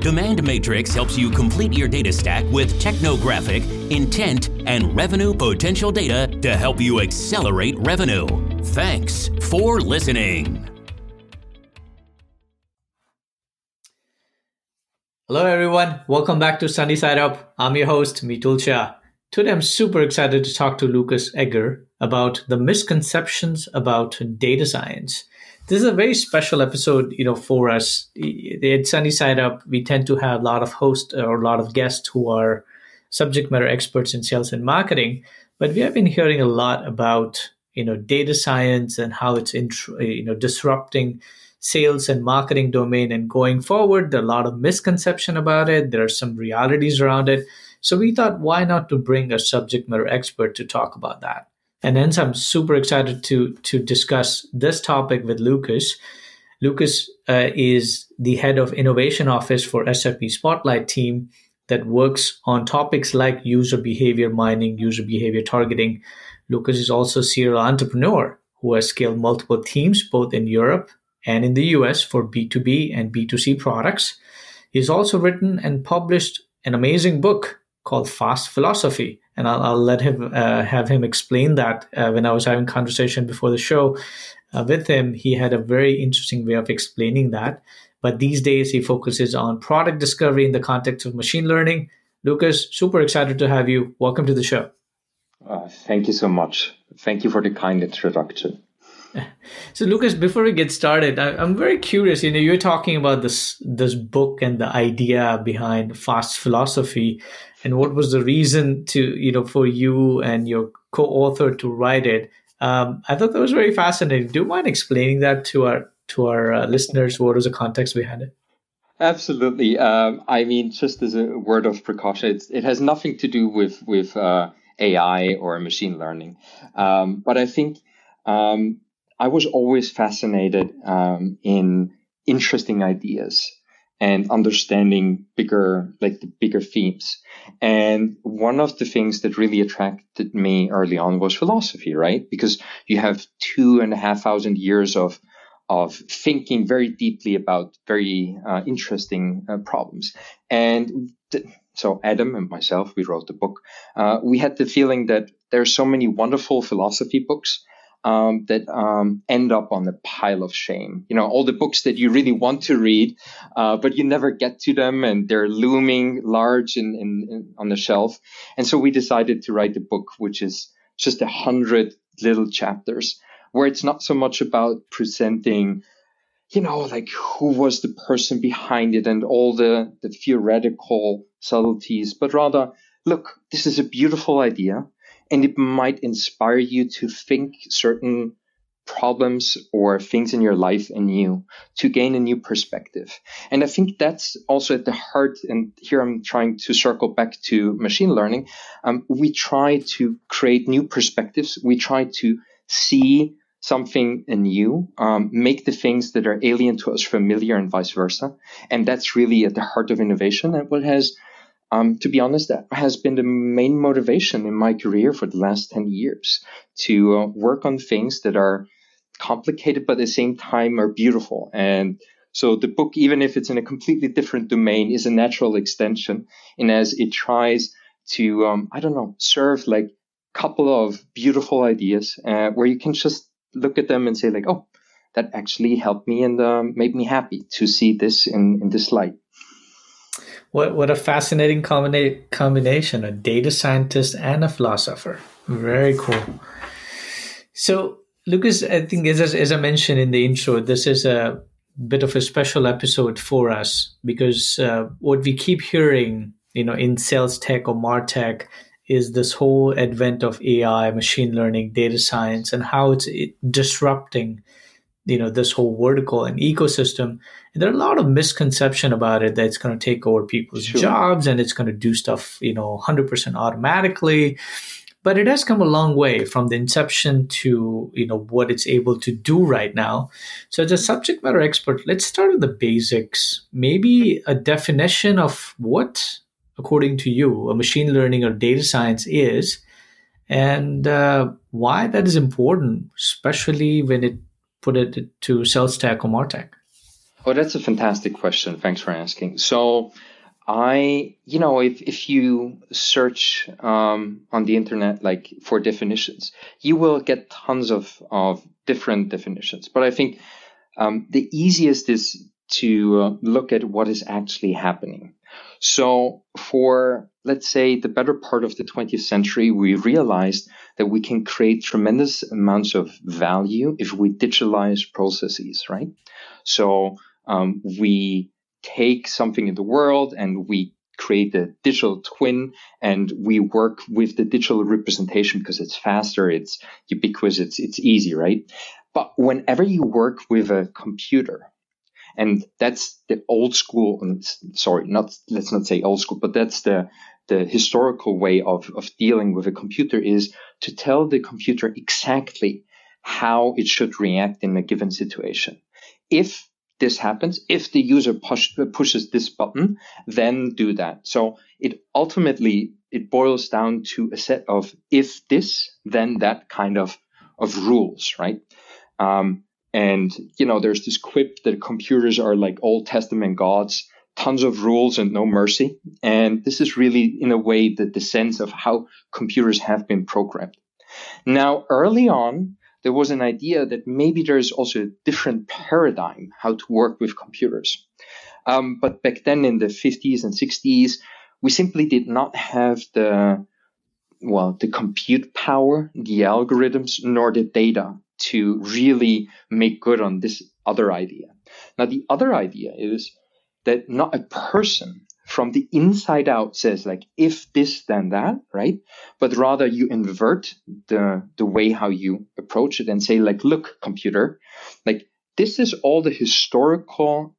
Demand Matrix helps you complete your data stack with technographic, intent, and revenue potential data to help you accelerate revenue. Thanks for listening. Hello, everyone. Welcome back to Sunny Side Up. I'm your host, Mitul Shah. Today, I'm super excited to talk to Lucas Egger about the misconceptions about data science this is a very special episode, you know, for us. At Sunny Side Up, we tend to have a lot of hosts uh, or a lot of guests who are subject matter experts in sales and marketing. But we have been hearing a lot about, you know, data science and how it's, you know, disrupting sales and marketing domain. And going forward, there are a lot of misconception about it. There are some realities around it. So we thought, why not to bring a subject matter expert to talk about that? And hence, I'm super excited to to discuss this topic with Lucas. Lucas uh, is the head of innovation office for SAP Spotlight team that works on topics like user behavior mining, user behavior targeting. Lucas is also serial entrepreneur who has scaled multiple teams both in Europe and in the US for B2B and B2C products. He's also written and published an amazing book called Fast Philosophy and I'll, I'll let him uh, have him explain that. Uh, when I was having conversation before the show uh, with him, he had a very interesting way of explaining that. But these days, he focuses on product discovery in the context of machine learning. Lucas, super excited to have you. Welcome to the show. Uh, thank you so much. Thank you for the kind introduction. So, Lucas, before we get started, I, am very curious. You know, you're talking about this this book and the idea behind fast philosophy and what was the reason to you know for you and your co-author to write it. Um, i thought that was very fascinating. Do you mind explaining that to our to our uh, listeners? What was the context behind it? Absolutely. Um, i mean just as a word of precaution it has nothing to do with with uh, ai or machine learning. Um, but i think um, i was always fascinated um, in interesting ideas and understanding bigger, like the bigger themes. And one of the things that really attracted me early on was philosophy, right? Because you have two and a half thousand years of of thinking very deeply about very uh, interesting uh, problems. And th- so Adam and myself, we wrote the book. Uh, we had the feeling that there are so many wonderful philosophy books um, that um, end up on the pile of shame. You know, all the books that you really want to read, uh, but you never get to them, and they're looming large in, in, in, on the shelf. And so we decided to write a book which is just a hundred little chapters, where it's not so much about presenting. You know, like who was the person behind it and all the, the theoretical subtleties, but rather, look, this is a beautiful idea and it might inspire you to think certain problems or things in your life anew to gain a new perspective. And I think that's also at the heart. And here I'm trying to circle back to machine learning. Um, we try to create new perspectives. We try to see something anew, um, make the things that are alien to us familiar and vice versa. And that's really at the heart of innovation and what has um, to be honest, that has been the main motivation in my career for the last 10 years to uh, work on things that are complicated, but at the same time are beautiful. And so the book, even if it's in a completely different domain, is a natural extension in as it tries to, um, I don't know, serve like a couple of beautiful ideas uh, where you can just look at them and say like, oh, that actually helped me and um, made me happy to see this in, in this light. What what a fascinating combina- combination! A data scientist and a philosopher. Very cool. So, Lucas, I think as as I mentioned in the intro, this is a bit of a special episode for us because uh, what we keep hearing, you know, in sales tech or martech, is this whole advent of AI, machine learning, data science, and how it's disrupting you know this whole vertical and ecosystem. And there are a lot of misconception about it that it's going to take over people's sure. jobs and it's going to do stuff you know 100% automatically. But it has come a long way from the inception to you know what it's able to do right now. So as a subject matter expert let's start with the basics. Maybe a definition of what according to you a machine learning or data science is and uh, why that is important especially when it put it to stack or martech oh that's a fantastic question thanks for asking so I, you know, if, if you search um, on the internet like for definitions, you will get tons of, of different definitions. But I think um, the easiest is to uh, look at what is actually happening. So, for let's say the better part of the 20th century, we realized that we can create tremendous amounts of value if we digitalize processes, right? So, um, we take something in the world and we create a digital twin and we work with the digital representation because it's faster, it's ubiquitous, it's, it's easy, right? But whenever you work with a computer, and that's the old school, sorry, not, let's not say old school, but that's the, the historical way of, of dealing with a computer is to tell the computer exactly how it should react in a given situation. If this happens. If the user push, pushes this button, then do that. So it ultimately it boils down to a set of if this, then that kind of of rules, right? Um, and you know, there's this quip that computers are like Old Testament gods, tons of rules and no mercy. And this is really, in a way, the, the sense of how computers have been programmed. Now, early on, there was an idea that maybe there's also a different paradigm how to work with computers. Um, but back then in the 50s and 60s, we simply did not have the well the compute power, the algorithms, nor the data to really make good on this other idea. Now the other idea is that not a person from the inside out says like if this then that right but rather you invert the the way how you approach it and say like look computer like this is all the historical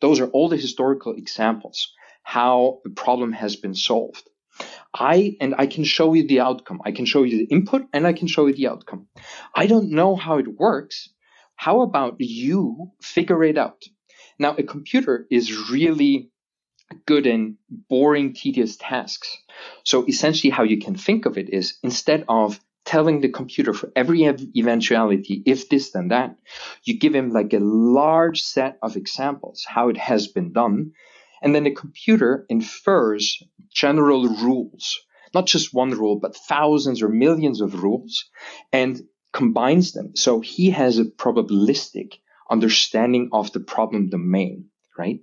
those are all the historical examples how the problem has been solved I and I can show you the outcome. I can show you the input and I can show you the outcome. I don't know how it works. How about you figure it out? Now, a computer is really good in boring, tedious tasks. So essentially, how you can think of it is instead of telling the computer for every eventuality, if this, then that, you give him like a large set of examples, how it has been done. And then the computer infers general rules, not just one rule, but thousands or millions of rules, and combines them. So he has a probabilistic understanding of the problem domain right?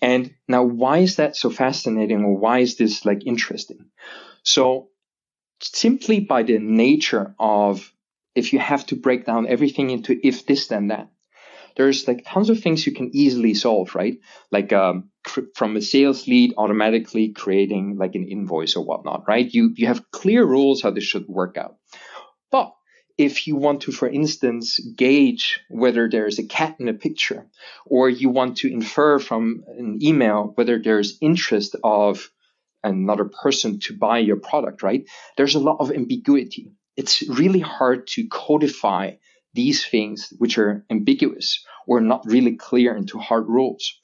And now, why is that so fascinating, or why is this like interesting? So, simply by the nature of if you have to break down everything into if this then that, there's like tons of things you can easily solve, right? Like um, cr- from a sales lead, automatically creating like an invoice or whatnot, right? You you have clear rules how this should work out. If you want to, for instance, gauge whether there's a cat in a picture, or you want to infer from an email whether there's interest of another person to buy your product, right? There's a lot of ambiguity. It's really hard to codify these things which are ambiguous or not really clear into hard rules.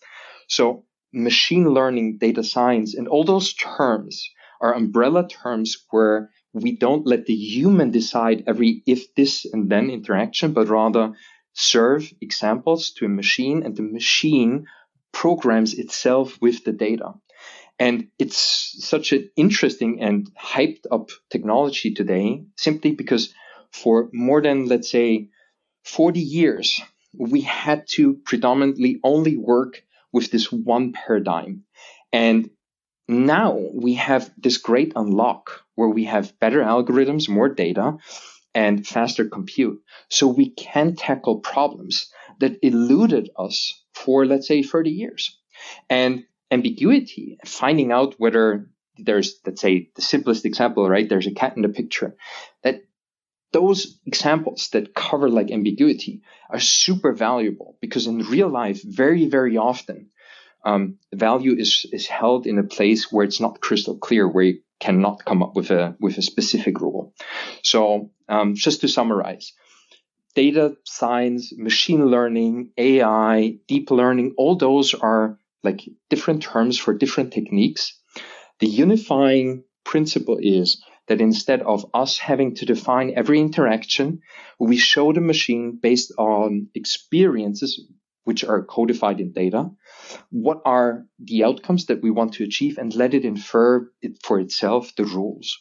So machine learning, data science, and all those terms are umbrella terms where we don't let the human decide every if this and then interaction, but rather serve examples to a machine and the machine programs itself with the data. And it's such an interesting and hyped up technology today simply because for more than, let's say, 40 years, we had to predominantly only work with this one paradigm. And now we have this great unlock where we have better algorithms, more data, and faster compute. So we can tackle problems that eluded us for, let's say, 30 years. And ambiguity, finding out whether there's, let's say, the simplest example, right? There's a cat in the picture. That those examples that cover like ambiguity are super valuable because in real life, very, very often, um, value is is held in a place where it's not crystal clear, where you cannot come up with a with a specific rule. So um, just to summarize, data science, machine learning, AI, deep learning, all those are like different terms for different techniques. The unifying principle is that instead of us having to define every interaction, we show the machine based on experiences which are codified in data, what are the outcomes that we want to achieve and let it infer it for itself the rules.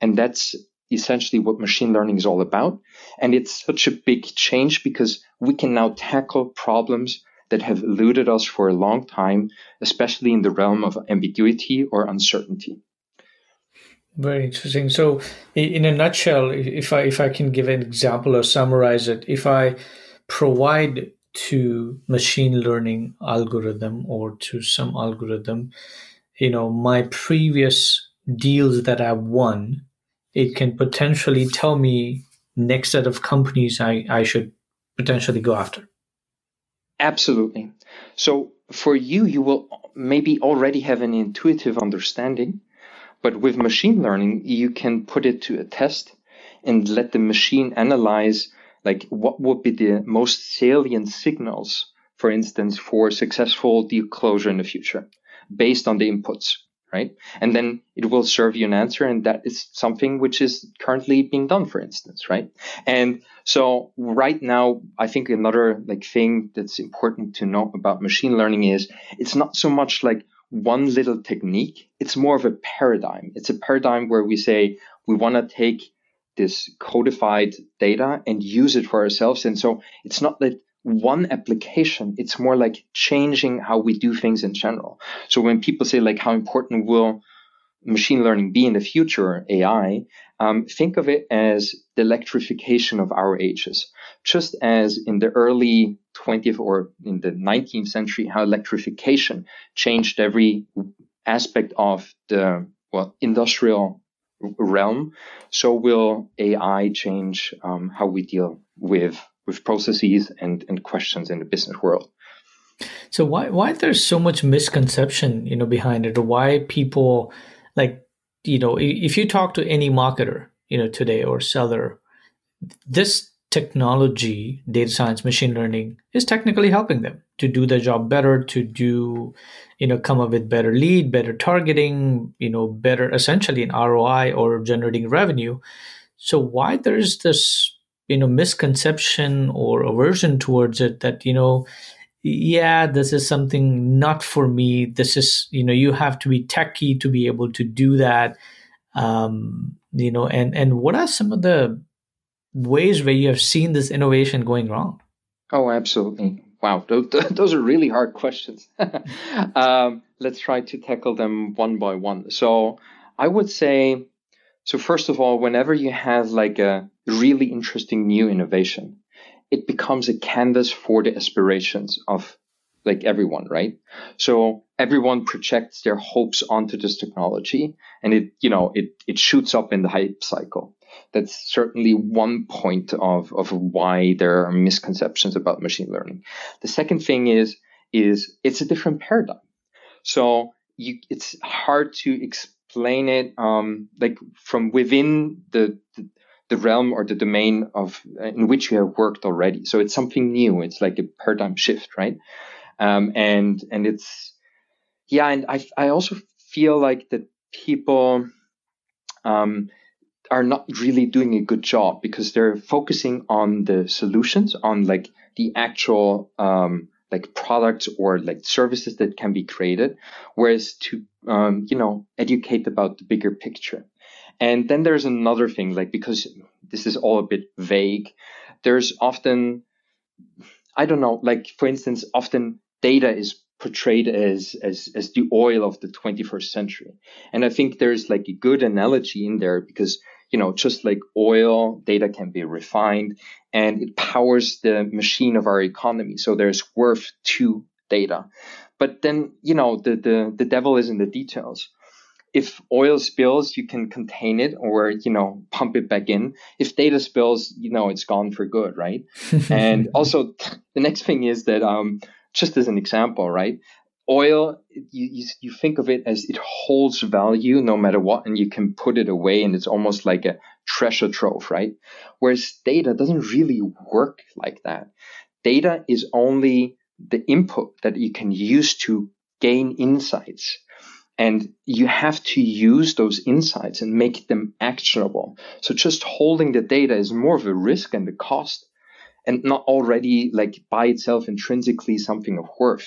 And that's essentially what machine learning is all about. And it's such a big change because we can now tackle problems that have eluded us for a long time, especially in the realm of ambiguity or uncertainty. Very interesting. So, in a nutshell, if I if I can give an example or summarize it, if I provide to machine learning algorithm or to some algorithm, you know, my previous deals that I've won, it can potentially tell me next set of companies I, I should potentially go after. Absolutely. So for you, you will maybe already have an intuitive understanding but with machine learning, you can put it to a test and let the machine analyze like what would be the most salient signals, for instance, for successful deal closure in the future based on the inputs, right? And then it will serve you an answer. And that is something which is currently being done, for instance, right? And so right now, I think another like thing that's important to know about machine learning is it's not so much like one little technique. It's more of a paradigm. It's a paradigm where we say we want to take this codified data and use it for ourselves. And so it's not that one application, it's more like changing how we do things in general. So when people say like how important will machine learning be in the future, AI, um, think of it as the electrification of our ages. Just as in the early 20th or in the 19th century, how electrification changed every aspect of the well industrial realm, so will AI change um, how we deal with with processes and, and questions in the business world. So why why there's so much misconception you know behind it, or why people like you know if you talk to any marketer you know today or seller this technology data science machine learning is technically helping them to do their job better to do you know come up with better lead better targeting you know better essentially in roi or generating revenue. So why there's this you know misconception or aversion towards it that you know yeah this is something not for me. This is you know you have to be techy to be able to do that. Um you know and and what are some of the ways where you have seen this innovation going wrong? Oh absolutely. Wow. Those, are really hard questions. Um, let's try to tackle them one by one. So i would say so first of all whenever you have like a really interesting new innovation it becomes a canvas for the aspirations of like everyone, right? So everyone projects their hopes onto this technology and it, you know, it, it shoots up in the hype cycle. That's certainly one point of, of why there are misconceptions about machine learning. The second thing is, is it's a different paradigm. So you, it's hard to explain it, um, like from within the, the the realm or the domain of in which you have worked already. So it's something new. It's like a paradigm shift, right? Um, and and it's yeah, and I I also feel like that people um, are not really doing a good job because they're focusing on the solutions, on like the actual um, like products or like services that can be created, whereas to um, you know educate about the bigger picture. And then there's another thing, like because this is all a bit vague, there's often, I don't know, like for instance, often data is portrayed as, as, as the oil of the 21st century. And I think there's like a good analogy in there because, you know, just like oil, data can be refined and it powers the machine of our economy. So there's worth to data. But then, you know, the, the, the devil is in the details if oil spills, you can contain it or, you know, pump it back in. If data spills, you know, it's gone for good, right? and also the next thing is that, um, just as an example, right? Oil, you, you, you think of it as it holds value no matter what, and you can put it away, and it's almost like a treasure trove, right? Whereas data doesn't really work like that. Data is only the input that you can use to gain insights. And you have to use those insights and make them actionable. So just holding the data is more of a risk and a cost and not already like by itself intrinsically something of worth.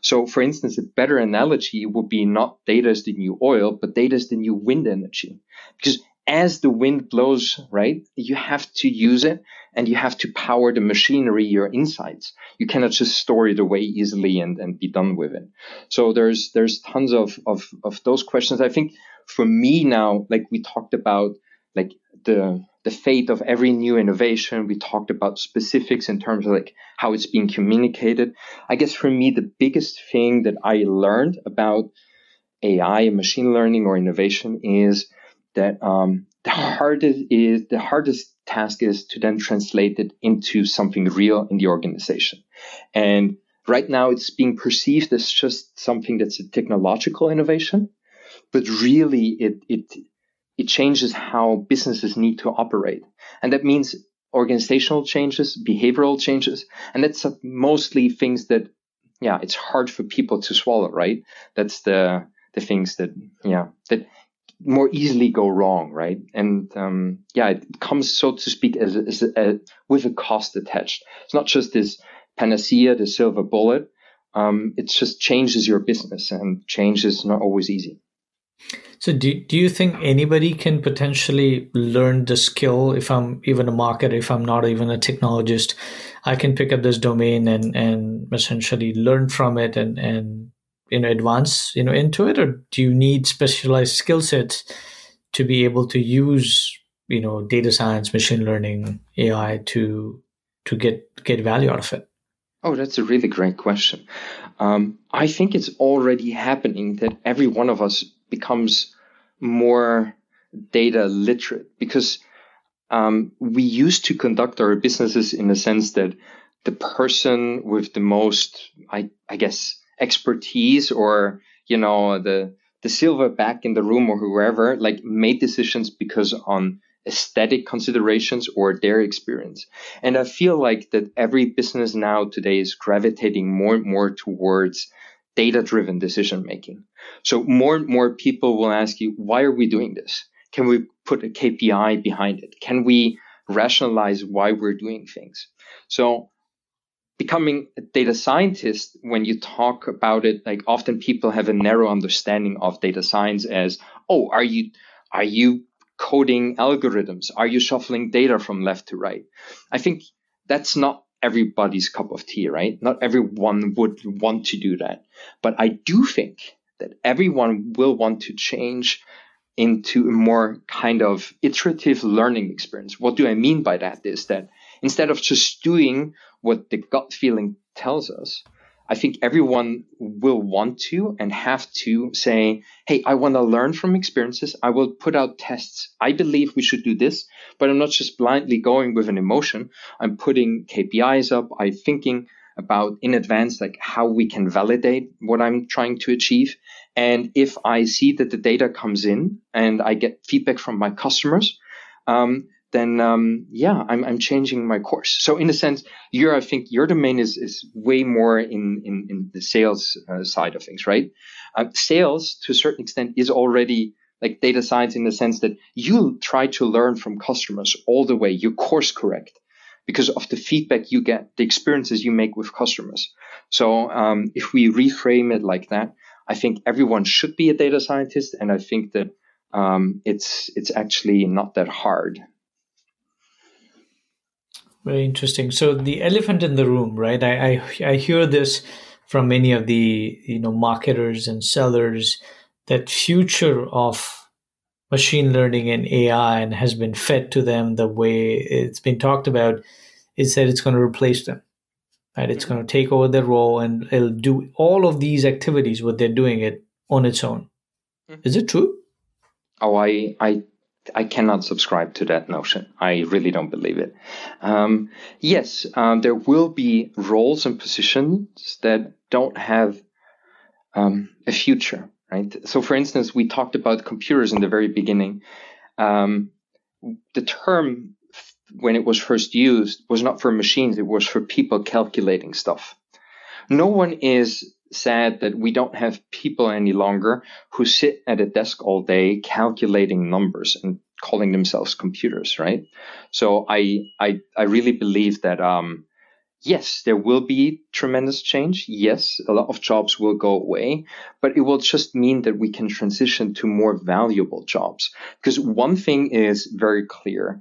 So for instance, a better analogy would be not data is the new oil, but data is the new wind energy. Because as the wind blows, right, you have to use it and you have to power the machinery, your insights. You cannot just store it away easily and, and be done with it. So there's there's tons of, of, of those questions. I think for me now, like we talked about like the the fate of every new innovation. We talked about specifics in terms of like how it's being communicated. I guess for me, the biggest thing that I learned about AI, and machine learning, or innovation is that um, the hardest is the hardest task is to then translate it into something real in the organization. And right now, it's being perceived as just something that's a technological innovation, but really, it it it changes how businesses need to operate. And that means organizational changes, behavioral changes. And that's mostly things that, yeah, it's hard for people to swallow, right? That's the, the things that, yeah, that more easily go wrong, right? And um, yeah, it comes, so to speak, as, as a, with a cost attached. It's not just this panacea, the silver bullet. Um, it just changes your business, and change is not always easy. So do, do you think anybody can potentially learn the skill if I'm even a marketer, if I'm not even a technologist, I can pick up this domain and, and essentially learn from it and, and you know advance you know into it? Or do you need specialized skill sets to be able to use you know data science machine learning ai to to get get value out of it? Oh that's a really great question. Um, i think it's already happening that every one of us becomes more data literate because um, we used to conduct our businesses in the sense that the person with the most, I, I guess, expertise or you know the the silverback in the room or whoever like made decisions because on aesthetic considerations or their experience. And I feel like that every business now today is gravitating more and more towards data driven decision making. So more and more people will ask you, why are we doing this? Can we put a KPI behind it? Can we rationalize why we're doing things? So becoming a data scientist, when you talk about it, like often people have a narrow understanding of data science as, oh, are you, are you coding algorithms? Are you shuffling data from left to right? I think that's not everybody's cup of tea, right? Not everyone would want to do that. But I do think that everyone will want to change into a more kind of iterative learning experience. What do I mean by that is that instead of just doing what the gut feeling tells us, I think everyone will want to and have to say, Hey, I want to learn from experiences. I will put out tests. I believe we should do this, but I'm not just blindly going with an emotion. I'm putting KPIs up. I'm thinking about in advance, like how we can validate what I'm trying to achieve. And if I see that the data comes in and I get feedback from my customers, um, then um, yeah, I'm, I'm changing my course. So in a sense, your I think your domain is is way more in in, in the sales uh, side of things, right? Uh, sales to a certain extent is already like data science in the sense that you try to learn from customers all the way. You course correct because of the feedback you get, the experiences you make with customers. So um, if we reframe it like that, I think everyone should be a data scientist, and I think that um, it's it's actually not that hard. Very interesting. So the elephant in the room, right? I, I, I hear this from many of the you know marketers and sellers that future of machine learning and AI and has been fed to them the way it's been talked about is that it's going to replace them. Right? It's going to take over their role and it'll do all of these activities what they're doing it on its own. Mm-hmm. Is it true? Oh, I I I cannot subscribe to that notion. I really don't believe it. Um, yes, um, there will be roles and positions that don't have um, a future, right? So, for instance, we talked about computers in the very beginning. Um, the term when it was first used was not for machines, it was for people calculating stuff. No one is sad that we don't have people any longer who sit at a desk all day calculating numbers and calling themselves computers, right? So I I I really believe that um yes, there will be tremendous change. Yes, a lot of jobs will go away, but it will just mean that we can transition to more valuable jobs. Because one thing is very clear.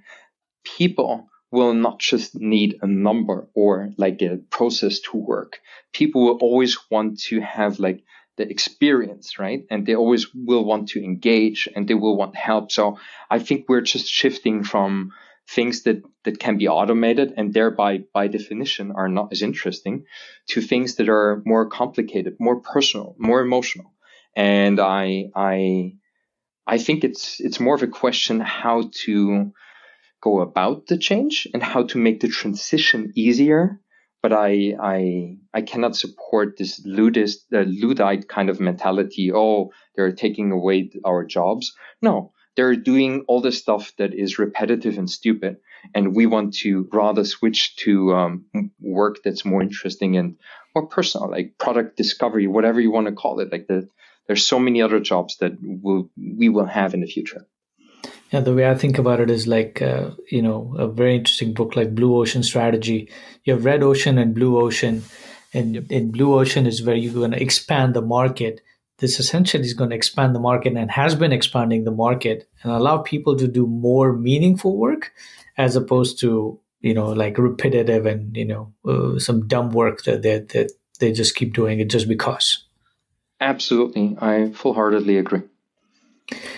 People will not just need a number or like a process to work. People will always want to have like the experience, right? And they always will want to engage and they will want help. So I think we're just shifting from things that, that can be automated and thereby by definition are not as interesting to things that are more complicated, more personal, more emotional. And I, I, I think it's, it's more of a question how to go about the change and how to make the transition easier. But I, I, I cannot support this ludist, uh, Luddite kind of mentality. Oh, they're taking away our jobs. No, they're doing all the stuff that is repetitive and stupid. And we want to rather switch to um, work that's more interesting and more personal, like product discovery, whatever you want to call it. Like the, there's so many other jobs that will, we will have in the future. Yeah, the way I think about it is like, uh, you know, a very interesting book like Blue Ocean Strategy. You have Red Ocean and Blue Ocean. And yep. in Blue Ocean is where you're going to expand the market this essentially is going to expand the market and has been expanding the market and allow people to do more meaningful work as opposed to you know like repetitive and you know uh, some dumb work that they, that they just keep doing it just because absolutely i full-heartedly agree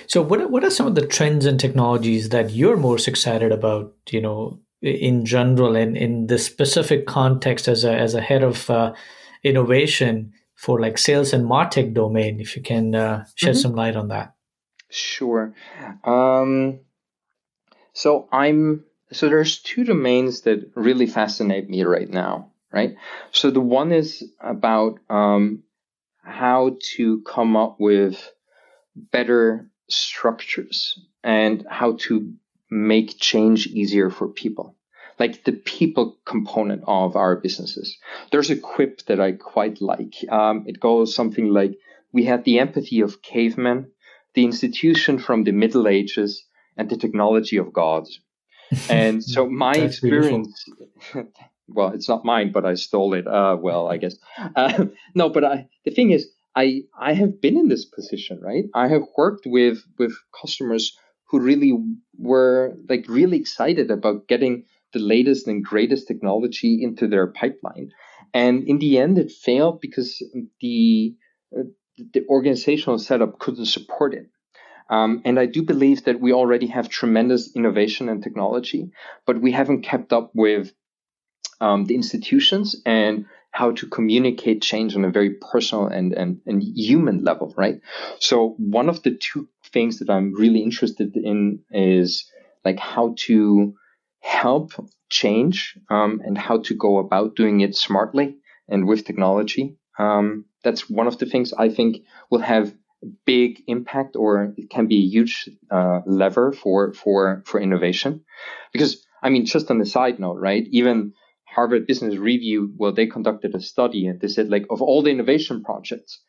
so what what are some of the trends and technologies that you're most excited about you know in general and in the specific context as a as a head of uh, innovation for like sales and martech domain if you can uh, shed mm-hmm. some light on that? Sure. Um, so i'm so there's two domains that really fascinate me right now right? So the one is about um, how to come up with better structures and how to make change easier for people like the people component of our businesses. There's a quip that I quite like. Um, it goes something like, "We had the empathy of cavemen, the institution from the Middle Ages, and the technology of gods." And so my experience. well, it's not mine, but I stole it. Uh, well, I guess. Uh, no, but I, the thing is, I I have been in this position, right? I have worked with with customers who really were like really excited about getting the latest and greatest technology into their pipeline. And in the end, it failed because the the organizational setup couldn't support it. Um, and I do believe that we already have tremendous innovation and technology, but we haven't kept up with um, the institutions and how to communicate change on a very personal and, and, and human level, right? So one of the two things that I'm really interested in is like how to help change um, and how to go about doing it smartly and with technology. Um, that's one of the things I think will have big impact or it can be a huge uh, lever for for for innovation because i mean just on the side note right even harvard business review well they conducted a study and they said like of all the innovation projects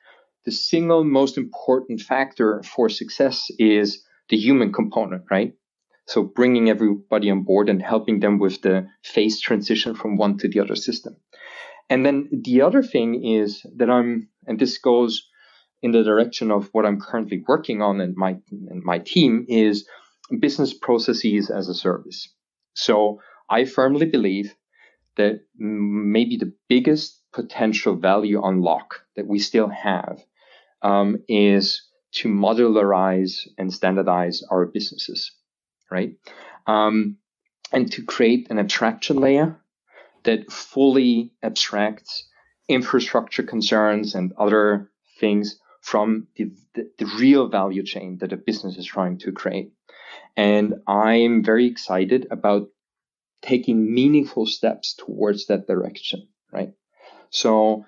the single most important factor for success is the human component right so bringing everybody on board and helping them with the phase transition from one to the other system. And then the other thing is that I'm, and this goes in the direction of what I'm currently working on and my and my team is business processes as a service. So I firmly believe that maybe the biggest potential value unlock that we still have um, is to modularize and standardize our businesses right? Um, and to create an abstraction layer that fully abstracts infrastructure concerns and other things from the, the, the, real value chain that a business is trying to create. And I'm very excited about taking meaningful steps towards that direction, right? So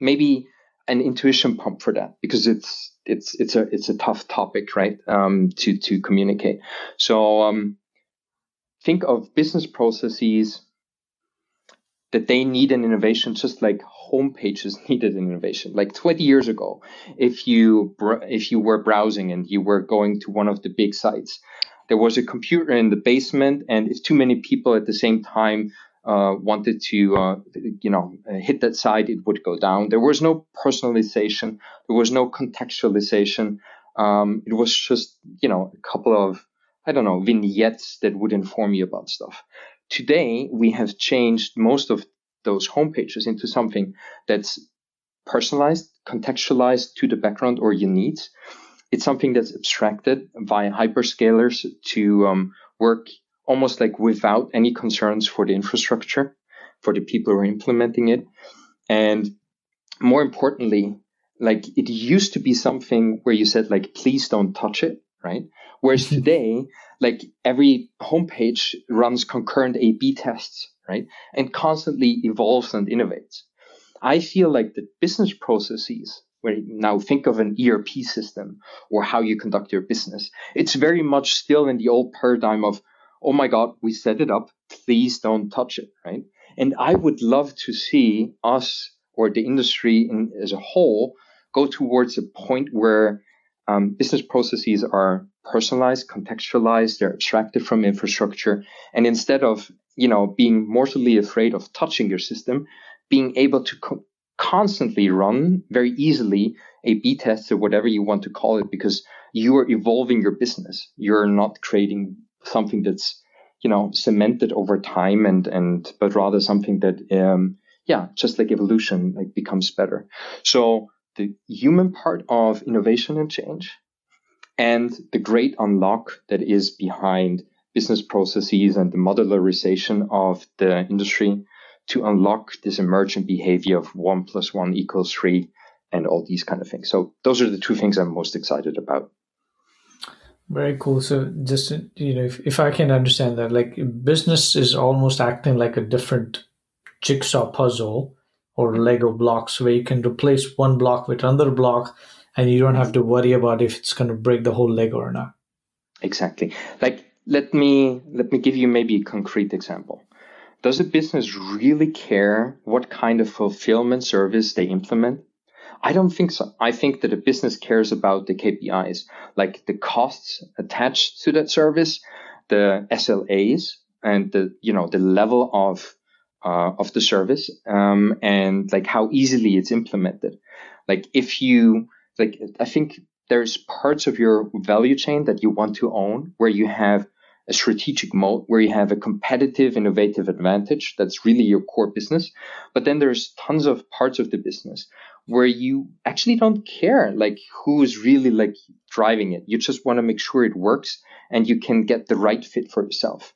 maybe an intuition pump for that because it's it's it's a it's a tough topic, right? Um, to to communicate. So um, think of business processes that they need an innovation just like homepages needed an innovation like 20 years ago if you if you were browsing and you were going to one of the big sites there was a computer in the basement and if too many people at the same time uh, wanted to uh, you know hit that site it would go down. There was no personalization. There was no contextualization. Um, it was just you know a couple of i don't know vignettes that would inform you about stuff. Today, we have changed most of those homepages into something that's personalized, contextualized to the background or your needs. It's something that's abstracted via hyperscalers to um, work almost like without any concerns for the infrastructure, for the people who are implementing it. And more importantly, like it used to be something where you said like, please don't touch it, right? Whereas today, like every homepage runs concurrent A B tests, right? And constantly evolves and innovates. I feel like the business processes, now think of an ERP system or how you conduct your business, it's very much still in the old paradigm of, oh my God, we set it up, please don't touch it, right? And I would love to see us or the industry in, as a whole go towards a point where um, business processes are personalized, contextualized, they're abstracted from infrastructure. And instead of, you know, being mortally afraid of touching your system, being able to co- constantly run very easily a B test or whatever you want to call it, because you are evolving your business. You're not creating something that's, you know, cemented over time and, and, but rather something that, um, yeah, just like evolution, like becomes better. So the human part of innovation and change and the great unlock that is behind business processes and the modularization of the industry to unlock this emergent behavior of one plus one equals three and all these kind of things. So those are the two things I'm most excited about. Very cool. So just you know, if, if I can understand that, like business is almost acting like a different jigsaw puzzle or Lego blocks where you can replace one block with another block and you don't have to worry about if it's going to break the whole Lego or not. Exactly. Like let me let me give you maybe a concrete example. Does a business really care what kind of fulfillment service they implement? I don't think so. I think that a business cares about the KPIs, like the costs attached to that service, the SLAs, and the you know the level of uh, of the service um, and like how easily it's implemented. Like if you like, I think there's parts of your value chain that you want to own where you have a strategic moat where you have a competitive innovative advantage that's really your core business. But then there's tons of parts of the business where you actually don't care like who is really like driving it. You just want to make sure it works and you can get the right fit for yourself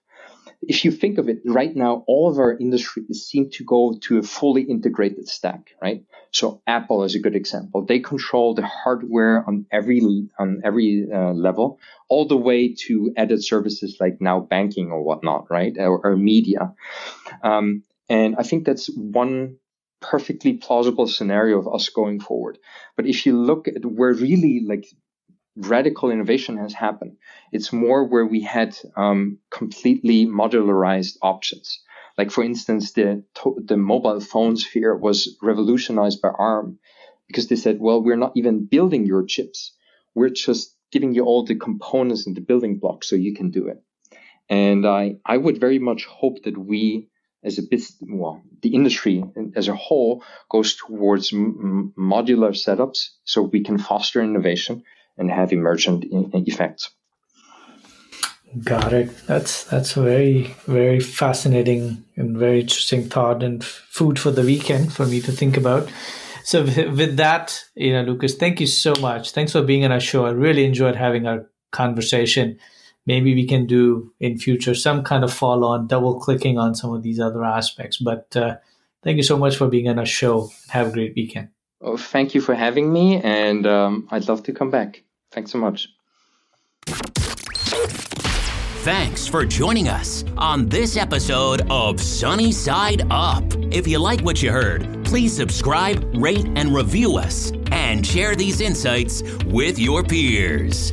if you think of it right now, all of our industries seem to go to a fully integrated stack, right? So Apple is a good example. They control the hardware on every on every uh, level, all the way to added services like now banking or whatnot, right? Or, or media. Um, and I think that's one perfectly plausible scenario of us going forward. But if you look at where really like radical innovation has happened. It's more where we had um, completely modularized options. Like for instance, the the mobile phone sphere was revolutionized by ARM because they said, well, we're not even building your chips. We're just giving you all the components and the building blocks so you can do it. And I, I would very much hope that we as a business, well, the industry as a whole goes towards modular setups so we can foster innovation and have emergent effects. Got it. That's that's a very very fascinating and very interesting thought and food for the weekend for me to think about. So with that, you know, Lucas, thank you so much. Thanks for being on our show. I really enjoyed having our conversation. Maybe we can do in future some kind of follow on, double clicking on some of these other aspects. But uh, thank you so much for being on our show. Have a great weekend. Oh, thank you for having me, and um, I'd love to come back. Thanks so much. Thanks for joining us on this episode of Sunny Side Up. If you like what you heard, Please subscribe, rate, and review us, and share these insights with your peers.